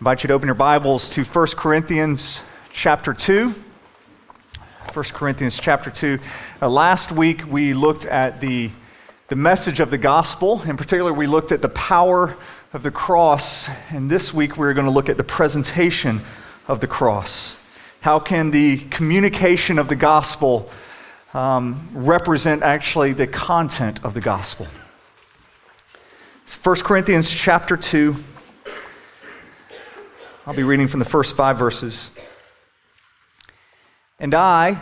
invite you to open your Bibles to 1 Corinthians chapter 2. 1 Corinthians chapter 2. Uh, last week we looked at the, the message of the gospel. In particular, we looked at the power of the cross. And this week we're going to look at the presentation of the cross. How can the communication of the gospel um, represent actually the content of the gospel? 1 Corinthians chapter 2 I'll be reading from the first five verses. And I,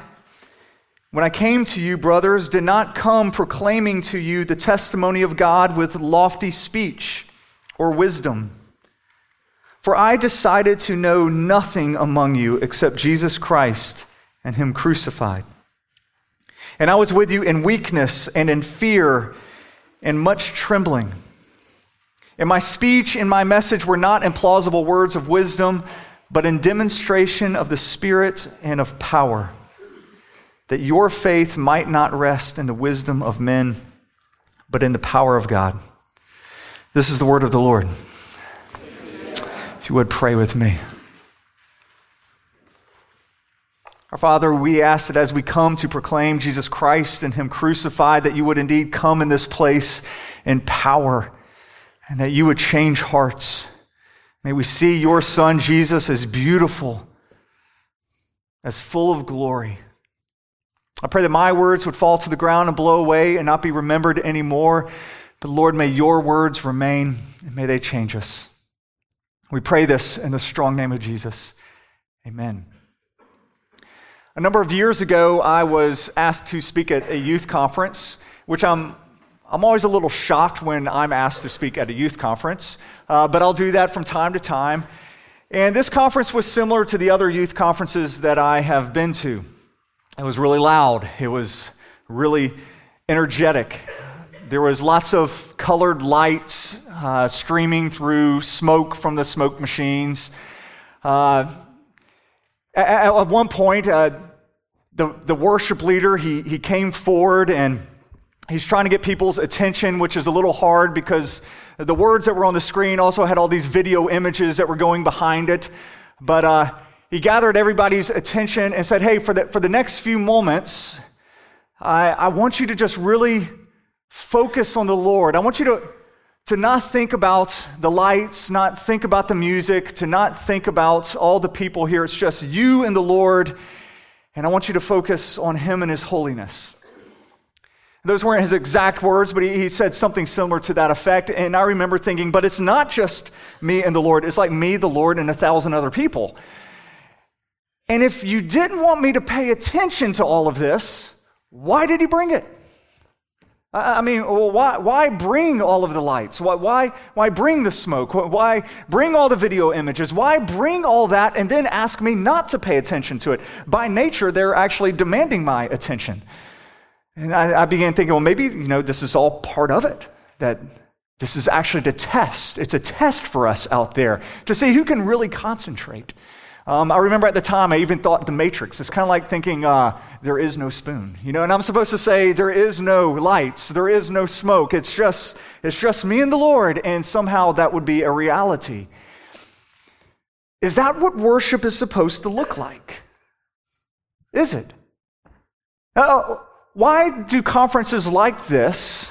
when I came to you, brothers, did not come proclaiming to you the testimony of God with lofty speech or wisdom. For I decided to know nothing among you except Jesus Christ and Him crucified. And I was with you in weakness and in fear and much trembling. And my speech and my message were not in plausible words of wisdom, but in demonstration of the Spirit and of power, that your faith might not rest in the wisdom of men, but in the power of God. This is the word of the Lord. If you would pray with me. Our Father, we ask that as we come to proclaim Jesus Christ and Him crucified, that you would indeed come in this place in power and that you would change hearts. May we see your Son, Jesus, as beautiful, as full of glory. I pray that my words would fall to the ground and blow away and not be remembered anymore. But Lord, may your words remain and may they change us. We pray this in the strong name of Jesus. Amen. A number of years ago, I was asked to speak at a youth conference, which I'm I'm always a little shocked when I'm asked to speak at a youth conference, uh, but I'll do that from time to time. And this conference was similar to the other youth conferences that I have been to. It was really loud, it was really energetic. There was lots of colored lights uh, streaming through smoke from the smoke machines. Uh, at, at, one point, uh, the, the worship leader, he, he came forward and he's trying to get people's attention, which is a little hard because the words that were on the screen also had all these video images that were going behind it. But uh, he gathered everybody's attention and said, Hey, for the, for the next few moments, I, I want you to just really focus on the Lord. I want you to, to not think about the lights, not think about the music, to not think about all the people here. It's just you and the Lord. And I want you to focus on Him and His holiness. Those weren't his exact words, but he, he, said something similar to that effect. And I remember thinking, but it's not just me and the Lord, it's like me, the Lord, and a thousand other people. And if you didn't want me to pay attention to all of this, why did he bring it? I mean, well, why, why bring all of the lights? Why, why, why bring the smoke? Why bring all the video images? Why bring all that and then ask me not to pay attention to it? By nature, they're actually demanding my attention. And I, I began thinking, well, maybe, you know, this is all part of it. That this is actually to test. It's a test for us out there to see who can really concentrate. Um, I remember at the time I even thought the Matrix. It's kind of like thinking uh, there is no spoon, you know. And I'm supposed to say there is no lights, there is no smoke. It's just it's just me and the Lord, and somehow that would be a reality. Is that what worship is supposed to look like? Is it? Uh, why do conferences like this,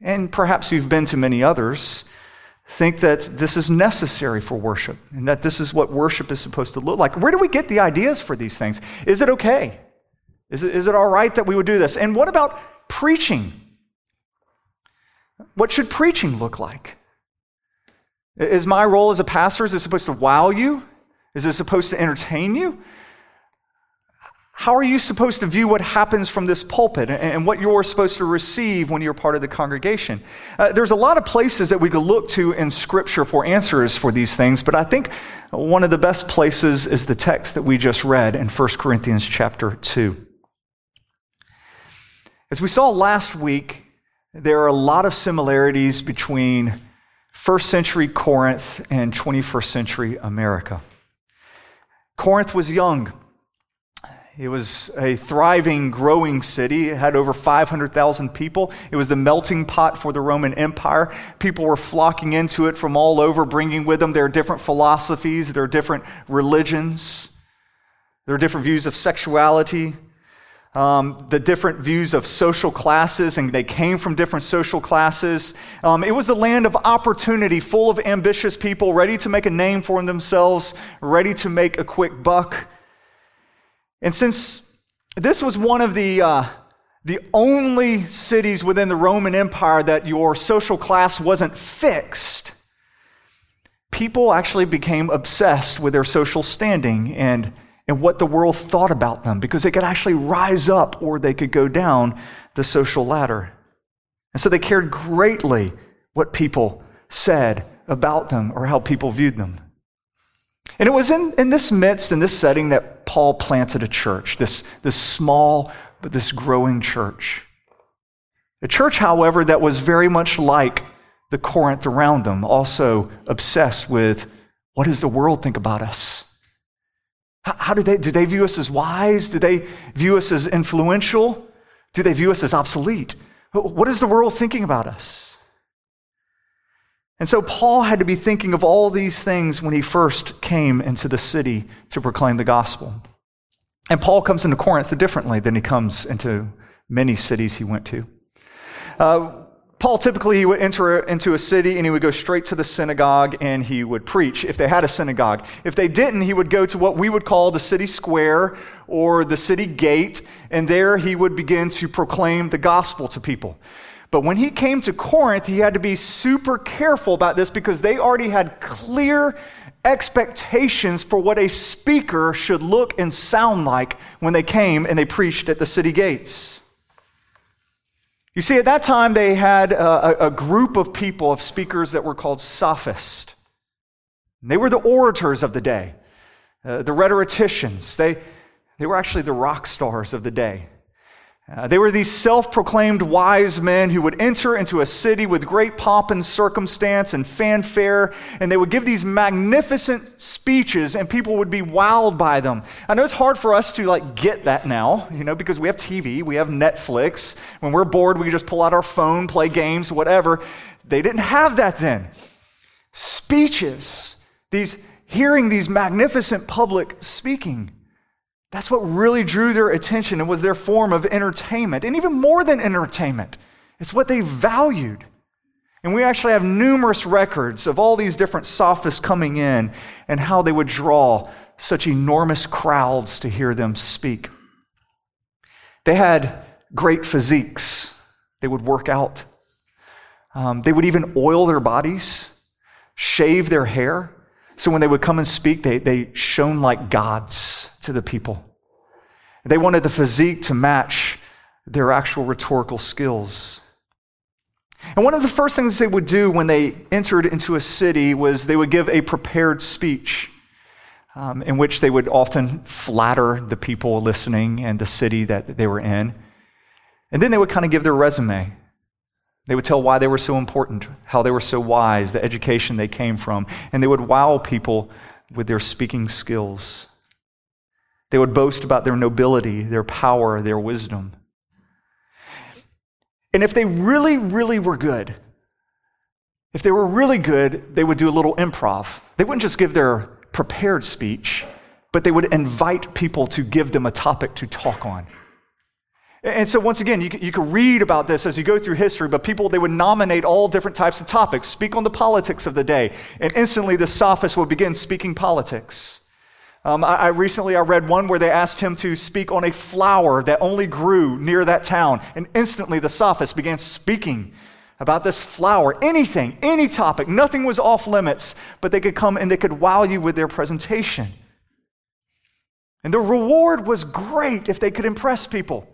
and perhaps you've been to many others, think that this is necessary for worship and that this is what worship is supposed to look like? Where do we get the ideas for these things? Is it okay? Is it, is it all right that we would do this? And what about preaching? What should preaching look like? Is my role as a pastor, is it supposed to wow you? Is it supposed to entertain you? How are you supposed to view what happens from this pulpit and what you're supposed to receive when you're part of the congregation? Uh, there's a lot of places that we could look to in Scripture for answers for these things, but I think one of the best places is the text that we just read in 1 Corinthians chapter 2. As we saw last week, there are a lot of similarities between first century Corinth and 21st century America. Corinth was young. It was a thriving, growing city. It had over 500,000 people. It was the melting pot for the Roman Empire. People were flocking into it from all over, bringing with them their different philosophies, their different religions, their different views of sexuality, um, the different views of social classes, and they came from different social classes. Um, it was a land of opportunity, full of ambitious people, ready to make a name for themselves, ready to make a quick buck. And since this was one of the, uh, the only cities within the Roman Empire that your social class wasn't fixed, people actually became obsessed with their social standing and, and what the world thought about them because they could actually rise up or they could go down the social ladder. And so they cared greatly what people said about them or how people viewed them. And it was in, in this midst, in this setting, that Paul planted a church, this, this small but this growing church. A church, however, that was very much like the Corinth around them, also obsessed with what does the world think about us? How, how do they do they view us as wise? Do they view us as influential? Do they view us as obsolete? What is the world thinking about us? And so Paul had to be thinking of all these things when he first came into the city to proclaim the gospel. And Paul comes into Corinth differently than he comes into many cities he went to. Uh, Paul typically he would enter into a city and he would go straight to the synagogue and he would preach if they had a synagogue. If they didn't, he would go to what we would call the city square or the city gate, and there he would begin to proclaim the gospel to people. But when he came to Corinth, he had to be super careful about this because they already had clear expectations for what a speaker should look and sound like when they came and they preached at the city gates. You see, at that time, they had a, a group of people, of speakers that were called sophists. They were the orators of the day, uh, the rhetoricians. They, they were actually the rock stars of the day. Uh, they were these self proclaimed wise men who would enter into a city with great pomp and circumstance and fanfare, and they would give these magnificent speeches, and people would be wowed by them. I know it's hard for us to like get that now, you know, because we have TV, we have Netflix. When we're bored, we just pull out our phone, play games, whatever. They didn't have that then. Speeches, these hearing these magnificent public speaking. That's what really drew their attention and was their form of entertainment. And even more than entertainment, it's what they valued. And we actually have numerous records of all these different sophists coming in and how they would draw such enormous crowds to hear them speak. They had great physiques, they would work out. Um, they would even oil their bodies, shave their hair. So when they would come and speak, they, they shone like gods to the people. They wanted the physique to match their actual rhetorical skills. And one of the first things they would do when they entered into a city was they would give a prepared speech um, in which they would often flatter the people listening and the city that they were in. And then they would kind of give their resume. They would tell why they were so important, how they were so wise, the education they came from, and they would wow people with their speaking skills. They would boast about their nobility, their power, their wisdom. And if they really, really were good, if they were really good, they would do a little improv. They wouldn't just give their prepared speech, but they would invite people to give them a topic to talk on. And so, once again, you, you can read about this as you go through history, but people, they would nominate all different types of topics, speak on the politics of the day, and instantly the sophist would begin speaking politics. Um, I, I, recently I read one where they asked him to speak on a flower that only grew near that town, and instantly the sophist began speaking about this flower, anything, any topic, nothing was off limits, but they could come and they could wow you with their presentation. And the reward was great if they could impress people.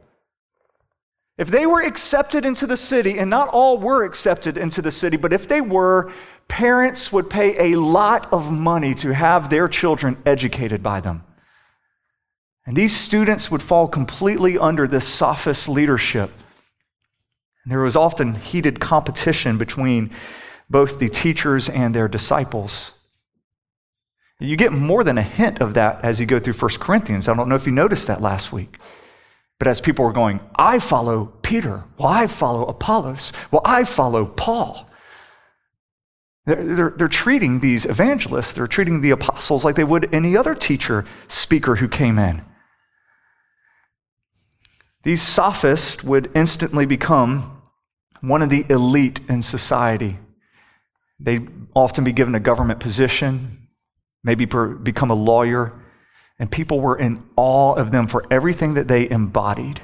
If they were accepted into the city, and not all were accepted into the city, but if they were, parents would pay a lot of money to have their children educated by them. And these students would fall completely under this sophist leadership. And there was often heated competition between both the teachers and their disciples. You get more than a hint of that as you go through 1 Corinthians. I don't know if you noticed that last week. But as people were going, I follow Peter. Well, I follow Apollos. Well, I follow Paul. They're, they're, they're, treating these evangelists, they're treating the apostles like they would any other teacher, speaker who came in. These sophists would instantly become one of the elite in society. They'd often be given a government position, maybe per, become a lawyer, and people were in awe of them for everything that they embodied.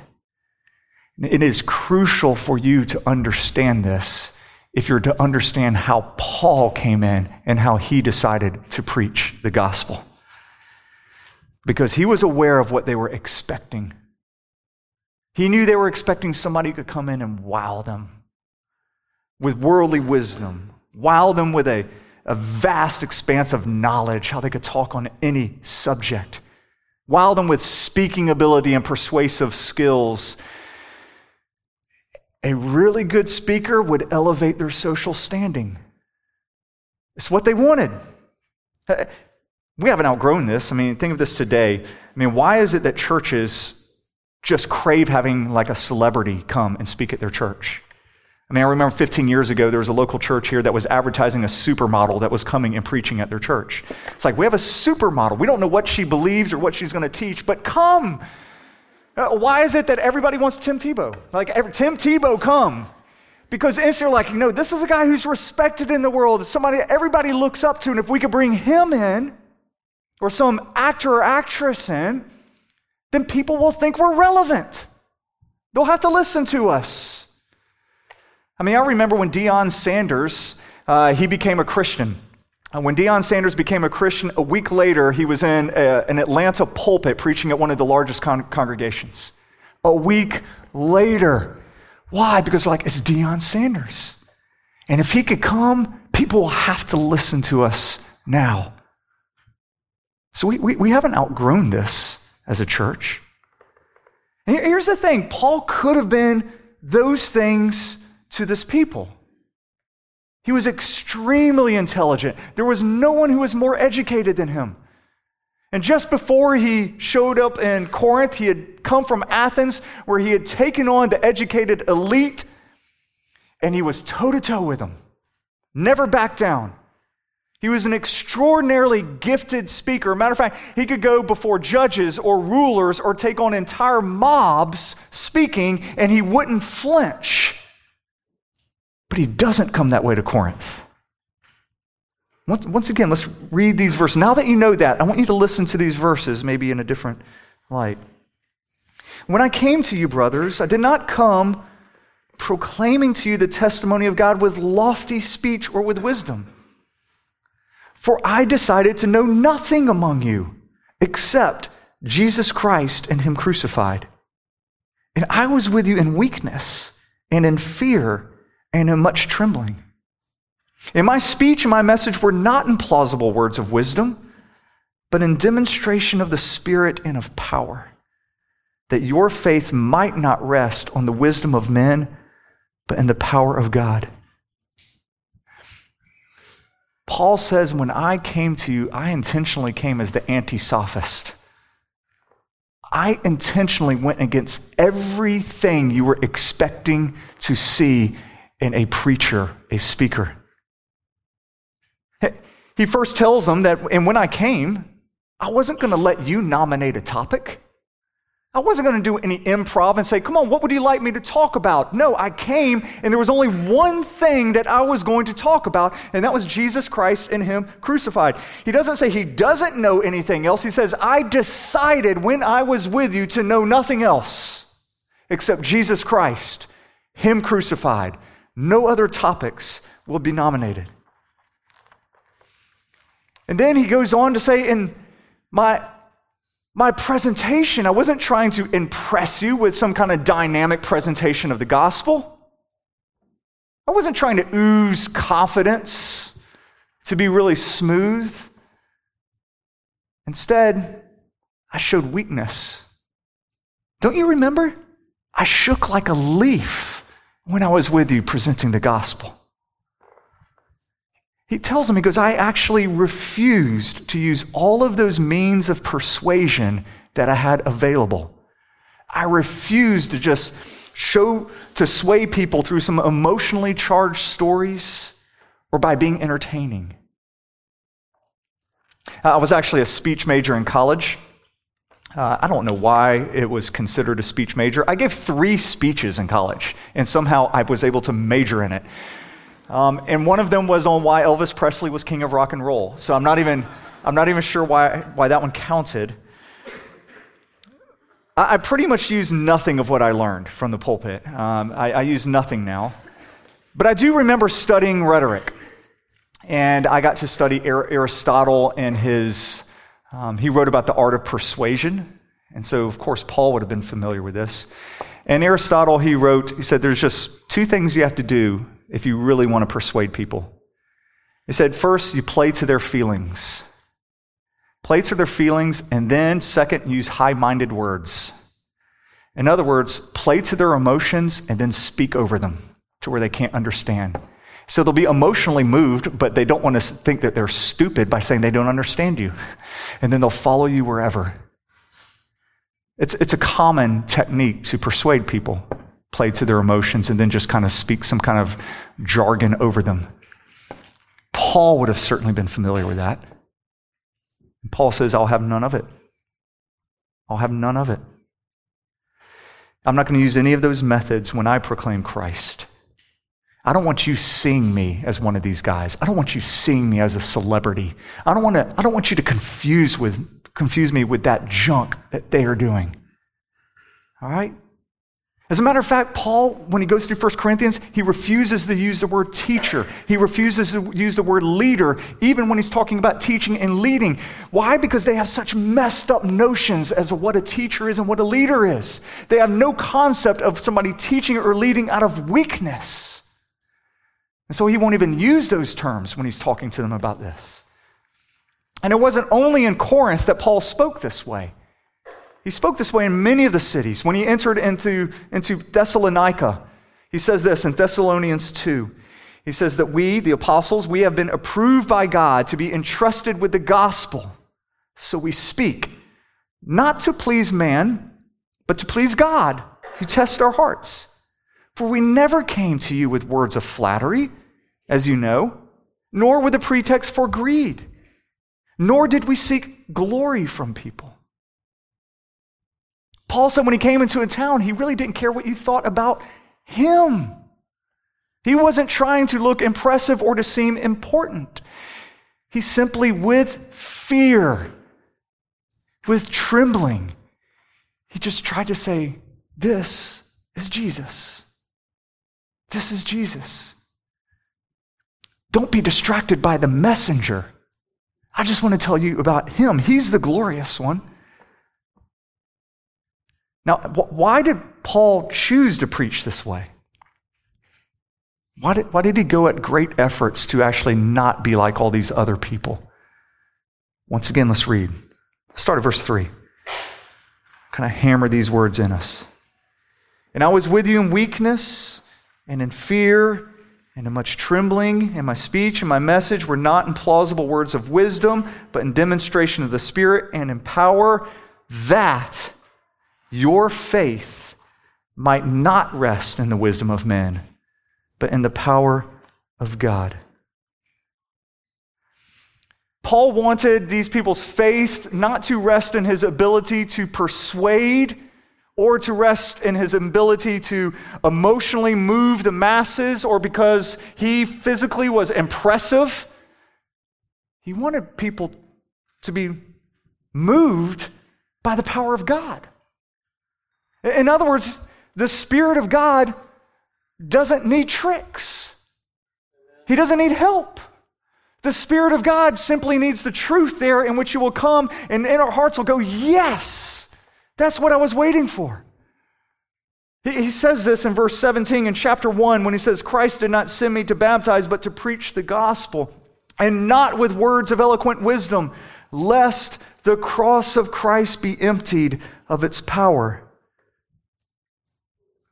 It is crucial for you to understand this if you're to understand how Paul came in and how he decided to preach the gospel. Because he was aware of what they were expecting. He knew they were expecting somebody who could come in and wow them with worldly wisdom, wow them with a, a vast expanse of knowledge, how they could talk on any subject, wow them with speaking ability and persuasive skills a really good speaker would elevate their social standing. It's what they wanted. We haven't outgrown this. I mean, think of this today. I mean, why is it that churches just crave having like a celebrity come and speak at their church? I mean, I remember 15 years ago, there was a local church here that was advertising a supermodel that was coming and preaching at their church. It's like, we have a supermodel. We don't know what she believes or what she's going to teach, but come. Uh, why is it that everybody wants Tim Tebow? Like, every, Tim Tebow, come. Because instantly, like, you know, this is a guy who's respected in the world, somebody everybody looks up to, and if we could bring him in, or some actor or actress in, then people will think we're relevant. They'll have to listen to us. I mean, I remember when Deion Sanders, uh, he became a Christian. When Deion Sanders became a Christian, a week later, he was in a, an Atlanta pulpit preaching at one of the largest con- congregations. A week later. Why? Because, like, it's Deion Sanders. And if he could come, people will have to listen to us now. So we, we, we haven't outgrown this as a church. And here's the thing Paul could have been those things to this people. He was extremely intelligent. There was no one who was more educated than him. And just before he showed up in Corinth, he had come from Athens, where he had taken on the educated elite, and he was toe to toe with them. Never backed down. He was an extraordinarily gifted speaker. Matter of fact, he could go before judges or rulers or take on entire mobs speaking, and he wouldn't flinch. But he doesn't come that way to Corinth. Once, again, let's read these verses. Now that you know that, I want you to listen to these verses maybe in a different light. When I came to you, brothers, I did not come proclaiming to you the testimony of God with lofty speech or with wisdom. For I decided to know nothing among you except Jesus Christ and Him crucified. And I was with you in weakness and in fear and in much trembling. In my speech and my message were not in plausible words of wisdom, but in demonstration of the Spirit and of power, that your faith might not rest on the wisdom of men, but in the power of God. Paul says, When I came to you, I intentionally came as the anti sophist. I intentionally went against everything you were expecting to see in a preacher, a speaker. He first tells them that, and when I came, I wasn't going to let you nominate a topic. I wasn't going to do any improv and say, come on, what would you like me to talk about? No, I came and there was only one thing that I was going to talk about, and that was Jesus Christ and Him crucified. He doesn't say he doesn't know anything else. He says, I decided when I was with you to know nothing else except Jesus Christ, Him crucified. No other topics will be nominated. And then he goes on to say, in my, my presentation, I wasn't trying to impress you with some kind of dynamic presentation of the gospel. I wasn't trying to ooze confidence to be really smooth. Instead, I showed weakness. Don't you remember? I shook like a leaf when I was with you presenting the gospel. He tells him, he goes, I actually refused to use all of those means of persuasion that I had available. I refused to just show, to sway people through some emotionally charged stories or by being entertaining. I was actually a speech major in college. Uh, I don't know why it was considered a speech major. I gave three speeches in college, and somehow I was able to major in it. Um, and one of them was on why Elvis Presley was king of rock and roll. So I'm not even, I'm not even sure why, why that one counted. I, I pretty much use nothing of what I learned from the pulpit. Um, I, I use nothing now. But I do remember studying rhetoric. And I got to study Aristotle and his, um, he wrote about the art of persuasion. And so, of course, Paul would have been familiar with this. And Aristotle, he wrote, he said, there's just two things you have to do if you really want to persuade people. He said, first, you play to their feelings. Play to their feelings, and then, second, use high minded words. In other words, play to their emotions and then speak over them to where they can't understand. So they'll be emotionally moved, but they don't want to think that they're stupid by saying they don't understand you. And then they'll follow you wherever. It's, it's a common technique to persuade people, play to their emotions, and then just kind of speak some kind of jargon over them. Paul would have certainly been familiar with that. Paul says, I'll have none of it. I'll have none of it. I'm not going to use any of those methods when I proclaim Christ. I don't want you seeing me as one of these guys. I don't want you seeing me as a celebrity. I don't want to, I don't want you to confuse with confuse me with that junk that they are doing. All right? As a matter of fact, Paul, when he goes through 1 Corinthians, he refuses to use the word teacher. He refuses to use the word leader, even when he's talking about teaching and leading. Why? Because they have such messed up notions as to what a teacher is and what a leader is. They have no concept of somebody teaching or leading out of weakness. And so he won't even use those terms when he's talking to them about this. And it wasn't only in Corinth that Paul spoke this way. He spoke this way in many of the cities. When he entered into, into Thessalonica, he says this in Thessalonians 2. He says that we, the apostles, we have been approved by God to be entrusted with the gospel. So we speak, not to please man, but to please God, who tests our hearts. For we never came to you with words of flattery, as you know, nor with a pretext for greed, nor did we seek glory from people. Paul said when he came into a town, he really didn't care what you thought about him. He wasn't trying to look impressive or to seem important. He simply, with fear, with trembling, he just tried to say, This is Jesus. This is Jesus. Don't be distracted by the messenger. I just want to tell you about him. He's the glorious one. Now, why did Paul choose to preach this way? Why did, why did he go at great efforts to actually not be like all these other people? Once again, let's read. Start at verse 3. Kind of hammer these words in us. And I was with you in weakness and in fear and in much trembling, and my speech and my message were not in plausible words of wisdom, but in demonstration of the Spirit and in power, that your faith might not rest in the wisdom of men, but in the power of God. Paul wanted these people's faith not to rest in his ability to persuade or to rest in his ability to emotionally move the masses or because he physically was impressive. He wanted people to be moved by the power of God. In other words, the Spirit of God doesn't need tricks, He doesn't need help. The Spirit of God simply needs the truth there in which you will come, and in our hearts will go, Yes. That's what I was waiting for. He says this in verse 17 in chapter 1 when he says, Christ did not send me to baptize, but to preach the gospel, and not with words of eloquent wisdom, lest the cross of Christ be emptied of its power.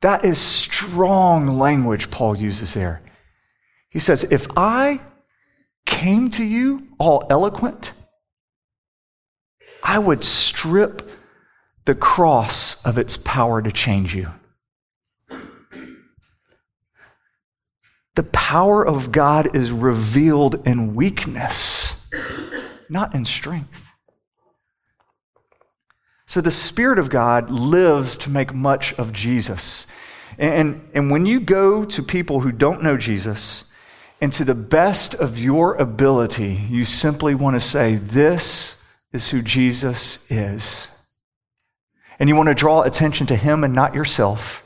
That is strong language Paul uses there. He says, If I came to you all eloquent, I would strip the cross of its power to change you. The power of God is revealed in weakness, not in strength. So the Spirit of God lives to make much of Jesus. And, and when you go to people who don't know Jesus, and to the best of your ability, you simply want to say, This is who Jesus is. And you want to draw attention to Him and not yourself.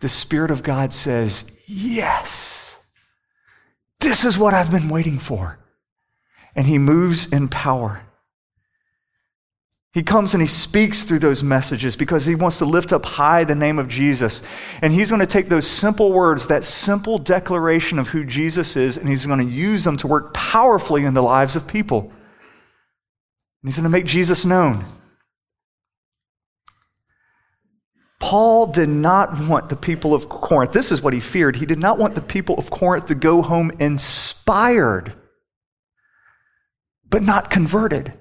The Spirit of God says, Yes, this is what I've been waiting for. And He moves in power. He comes and he speaks through those messages because he wants to lift up high the name of Jesus. And he's going to take those simple words, that simple declaration of who Jesus is, and he's going to use them to work powerfully in the lives of people. And he's going to make Jesus known. Paul did not want the people of Corinth, this is what he feared. He did not want the people of Corinth to go home inspired, but not converted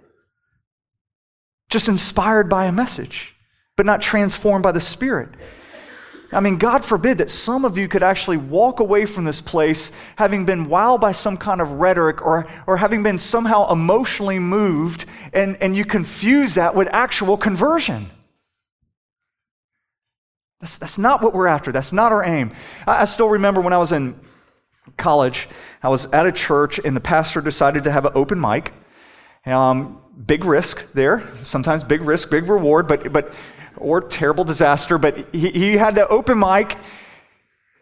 just inspired by a message, but not transformed by the Spirit. I mean, God forbid that some of you could actually walk away from this place having been wowed by some kind of rhetoric or, or having been somehow emotionally moved, and, and you confuse that with actual conversion. That's, that's not what we're after. That's not our aim. I, I still remember when I was in college, I was at a church, and the pastor decided to have an open mic. Um, big risk there, sometimes big risk, big reward, but, but or terrible disaster. But he, he had the open mic,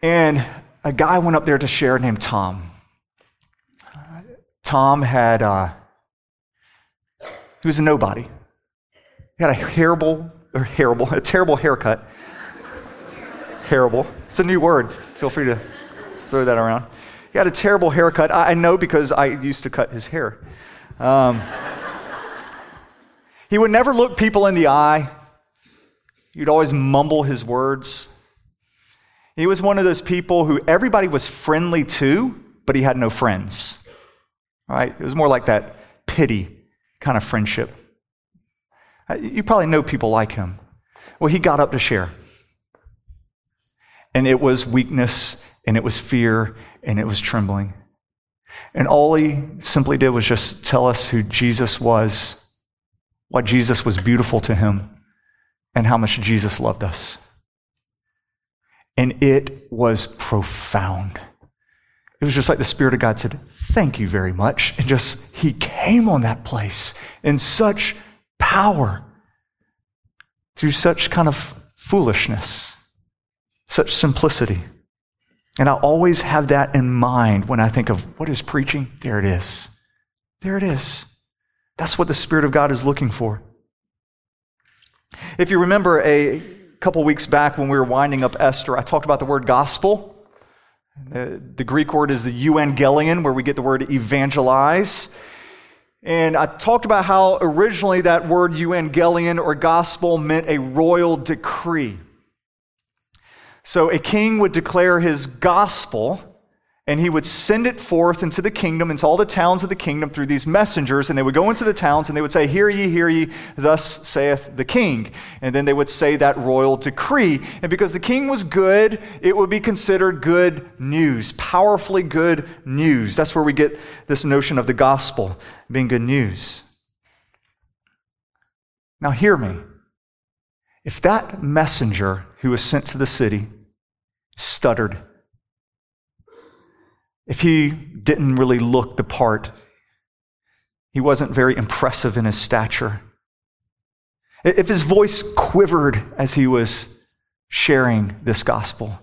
and a guy went up there to share named Tom. Tom had, uh, he was a nobody. He had a terrible, or terrible, a terrible haircut. Terrible. It's a new word. Feel free to throw that around. He had a terrible haircut. I, know because I used to cut his hair. Um, he would never look people in the eye. He'd always mumble his words. He was one of those people who everybody was friendly to, but he had no friends. Right? It was more like that pity kind of friendship. Uh, you probably know people like him. Well, he got up to share. And it was weakness, and it was fear, and it was trembling. And all he simply did was just tell us who Jesus was what Jesus was beautiful to him and how much Jesus loved us. And it was profound. It was just like the Spirit of God said, Thank you very much. And just, He came on that place in such power through such kind of foolishness, such simplicity. And I always have that in mind when I think of what is preaching. There it is. There it is. That's what the Spirit of God is looking for. If you remember a couple weeks back when we were winding up Esther, I talked about the word gospel. The, the Greek word is the euangelion, where we get the word evangelize. And I talked about how originally that word euangelion or gospel meant a royal decree. So a king would declare his gospel and he would send it forth into the kingdom, into all the towns of the kingdom through these messengers. And they would go into the towns and they would say, Hear ye, hear ye, thus saith the king. And then they would say that royal decree. And because the king was good, it would be considered good news, powerfully good news. That's where we get this notion of the gospel being good news. Now, hear me. If that messenger who was sent to the city stuttered, if he didn't really look the part, he wasn't very impressive in his stature. If his voice quivered as he was sharing this gospel,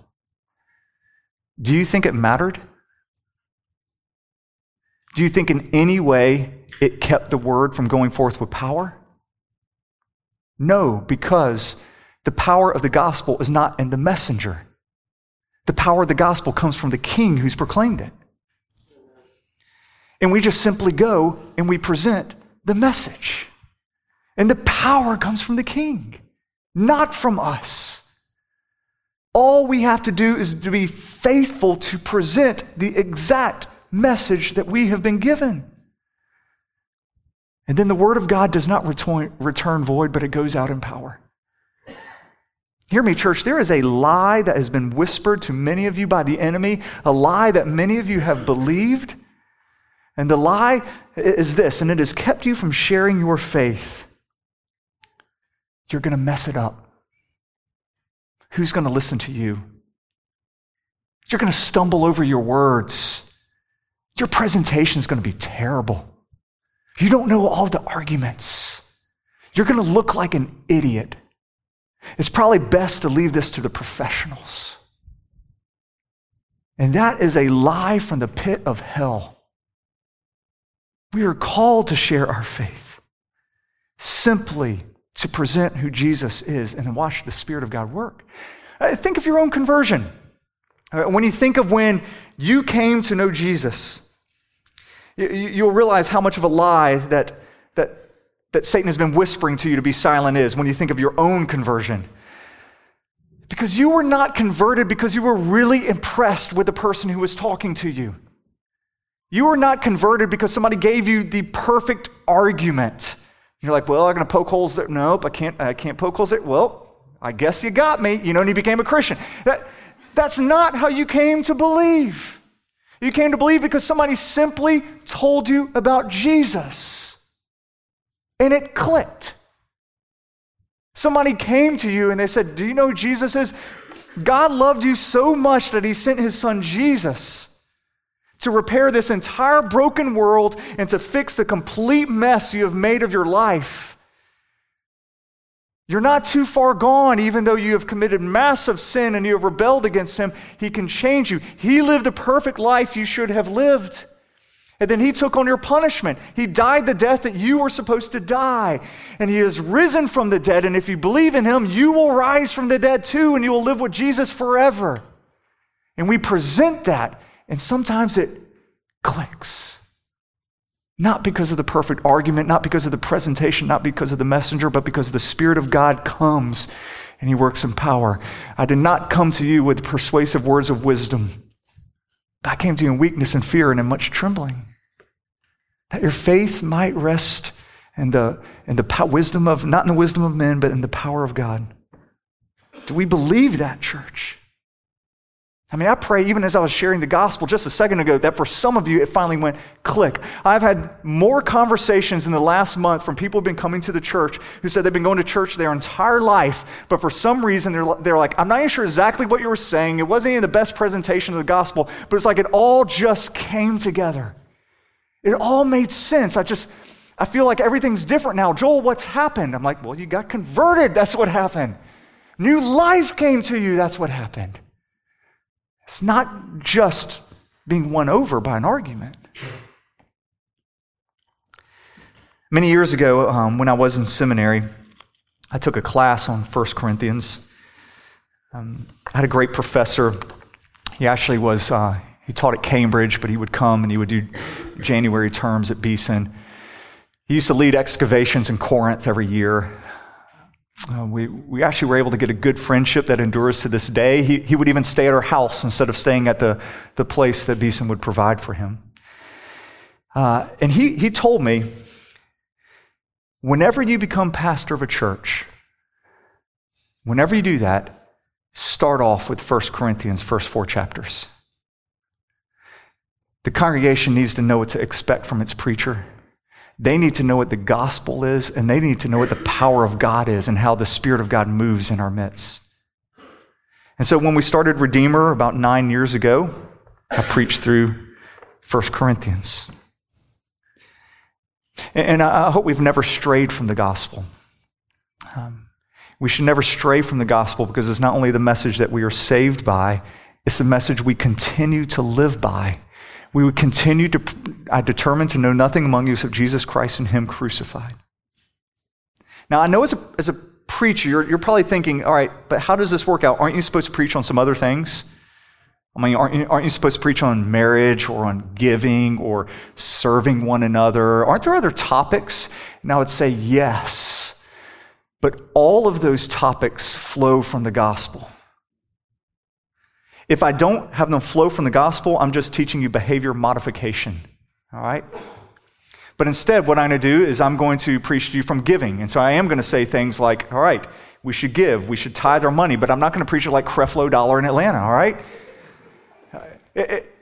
do you think it mattered? Do you think in any way it kept the word from going forth with power? No, because the power of the gospel is not in the messenger. The power of the gospel comes from the king who's proclaimed it. And we just simply go and we present the message. And the power comes from the king, not from us. All we have to do is to be faithful to present the exact message that we have been given. And then the word of God does not return, void, but it goes out in power. Hear me, church. There is a lie that has been whispered to many of you by the enemy, a lie that many of you have believed. And the lie is this, and it has kept you from sharing your faith. You're going to mess it up. Who's going to listen to you? You're going to stumble over your words. Your presentation is going to be terrible. You don't know all the arguments. You're going to look like an idiot. It's probably best to leave this to the professionals. And that is a lie from the pit of hell. We are called to share our faith, simply to present who Jesus is and watch the Spirit of God work. Uh, think of your own conversion. Uh, when you think of when you came to know Jesus, you'll realize how much of a lie that, that, that Satan has been whispering to you to be silent is when you think of your own conversion. Because you were not converted because you were really impressed with the person who was talking to you. You were not converted because somebody gave you the perfect argument. You're like, well, I'm going to poke holes there. Nope, I can't, I can't poke holes there. Well, I guess you got me. You know, and you became a Christian. That, that's not how you came to believe. You came to believe because somebody simply told you about Jesus. And it clicked. Somebody came to you and they said, Do you know Jesus is? God loved you so much that he sent his son Jesus to repair this entire broken world and to fix the complete mess you have made of your life. You're not too far gone, even though you have committed massive sin and you have rebelled against Him. He can change you. He lived a perfect life you should have lived. And then He took on your punishment. He died the death that you were supposed to die. And He has risen from the dead. And if you believe in Him, you will rise from the dead too, and you will live with Jesus forever. And we present that, and sometimes it clicks. Not because of the perfect argument, not because of the presentation, not because of the messenger, but because the Spirit of God comes and He works in power. I did not come to you with persuasive words of wisdom. I came to you in weakness and fear and in much trembling. That your faith might rest in the, in the wisdom of, not in the wisdom of men, but in the power of God. Do we believe that, church? I mean, I pray even as I was sharing the gospel just a second ago that for some of you it finally went click. I've had more conversations in the last month from people who've been coming to the church who said they've been going to church their entire life, but for some reason they're, they're like, I'm not even sure exactly what you were saying. It wasn't even the best presentation of the gospel, but it's like it all just came together. It all made sense. I just, I feel like everything's different now. Joel, what's happened? I'm like, well, you got converted. That's what happened. New life came to you. That's what happened. It's not just being won over by an argument. Many years ago, um, when I was in seminary, I took a class on 1 Corinthians. Um, I had a great professor. He actually was, uh, he taught at Cambridge, but he would come and he would do January terms at Beeson. He used to lead excavations in Corinth every year. Uh, we, we actually were able to get a good friendship that endures to this day. He, he would even stay at our house instead of staying at the, the place that Beeson would provide for him. Uh, and he, he told me whenever you become pastor of a church, whenever you do that, start off with 1 Corinthians, first four chapters. The congregation needs to know what to expect from its preacher. They need to know what the gospel is, and they need to know what the power of God is and how the Spirit of God moves in our midst. And so when we started Redeemer about nine years ago, I preached through 1 Corinthians. And I hope we've never strayed from the gospel. Um, we should never stray from the gospel because it's not only the message that we are saved by, it's the message we continue to live by we would continue to, uh, I determined to know nothing among you except Jesus Christ and Him crucified. Now, I know as a, as a preacher, you're, you're probably thinking, all right, but how does this work out? Aren't you supposed to preach on some other things? I mean, aren't you, aren't you supposed to preach on marriage or on giving or serving one another? Aren't there other topics? And I would say yes. But all of those topics flow from the gospel. If I don't have them flow from the gospel, I'm just teaching you behavior modification. All right? But instead, what I'm going to do is I'm going to preach to you from giving. And so I am going to say things like, all right, we should give, we should tithe our money, but I'm not going to preach it like Creflo Dollar in Atlanta, all right? It, it,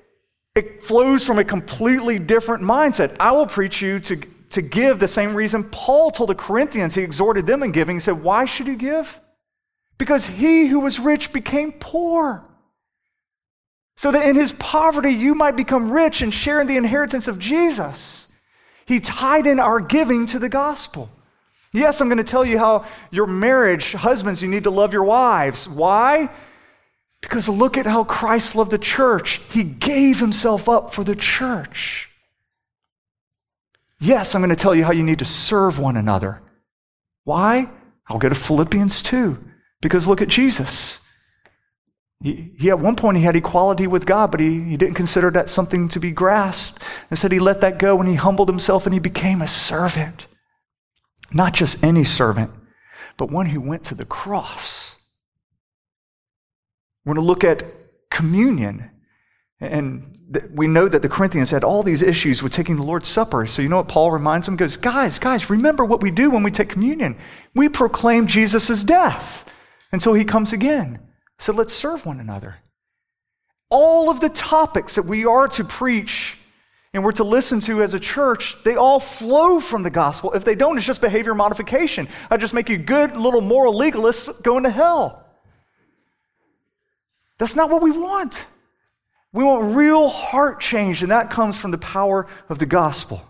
it flows from a completely different mindset. I will preach you to, to give the same reason Paul told the Corinthians. He exhorted them in giving. He said, Why should you give? Because he who was rich became poor. So that in his poverty you might become rich and share in the inheritance of Jesus. He tied in our giving to the gospel. Yes, I'm going to tell you how your marriage, husbands, you need to love your wives. Why? Because look at how Christ loved the church. He gave himself up for the church. Yes, I'm going to tell you how you need to serve one another. Why? I'll go to Philippians 2. Because look at Jesus. He, he, at one point he had equality with God, but he, he didn't consider that something to be grasped. Instead, he let that go and he humbled himself and he became a servant. Not just any servant, but one who went to the cross. We're going to look at communion. And we know that the Corinthians had all these issues with taking the Lord's Supper. So, you know what Paul reminds them? He goes, Guys, guys, remember what we do when we take communion. We proclaim Jesus' death until he comes again. So, let's serve one another. All of the topics that we are to preach and we're to listen to as a church, they all flow from the gospel. If they don't, it's just behavior modification. I just make you good little moral legalists going to hell. That's not what we want. We want real heart change, and that comes from the power of the gospel.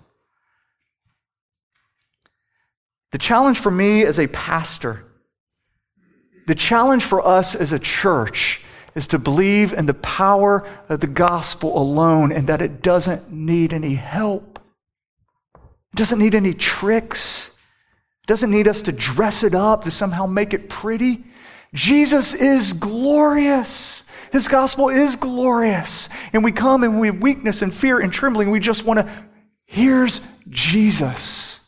The challenge for me as a pastor, the challenge for us as a church, is to believe in the power of the gospel alone and that it doesn't need any help. It doesn't need any tricks. It doesn't need us to dress it up to somehow make it pretty. Jesus is glorious. His gospel is glorious. And we come and we have weakness and fear and trembling. We just want to, here's Jesus.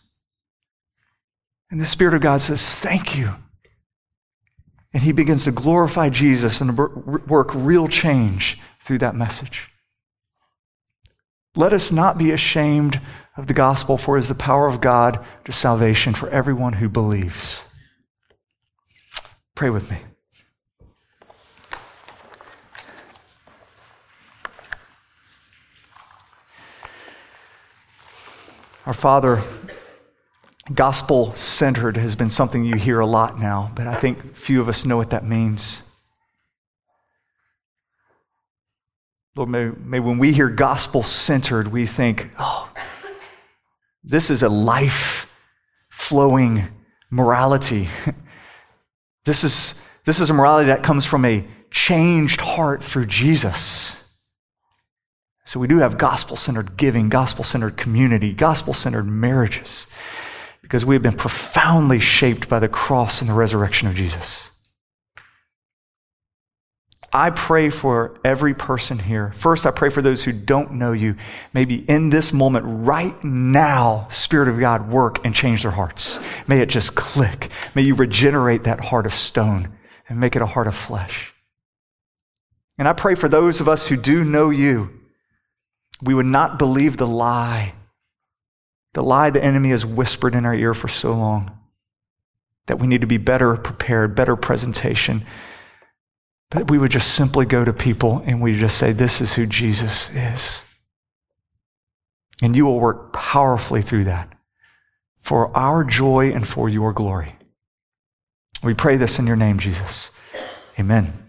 And the Spirit of God says, Thank you. And he begins to glorify Jesus and work real change through that message. Let us not be ashamed of the gospel, for it is the power of God to salvation for everyone who believes. Pray with me. Our Father, gospel centered has been something you hear a lot now, but I think few of us know what that means. Lord, may, may when we hear gospel centered, we think, oh, this is a life flowing morality. this, is, this is a morality that comes from a changed heart through Jesus. So we do have gospel centered giving, gospel centered community, gospel centered marriages because we have been profoundly shaped by the cross and the resurrection of Jesus. I pray for every person here. First, I pray for those who don't know you. Maybe in this moment, right now, Spirit of God, work and change their hearts. May it just click. May you regenerate that heart of stone and make it a heart of flesh. And I pray for those of us who do know you, we would not believe the lie the lie the enemy has whispered in our ear for so long that we need to be better prepared, better presentation. That we would just simply go to people and we just say, This is who Jesus is. And you will work powerfully through that for our joy and for your glory. We pray this in your name, Jesus. Amen.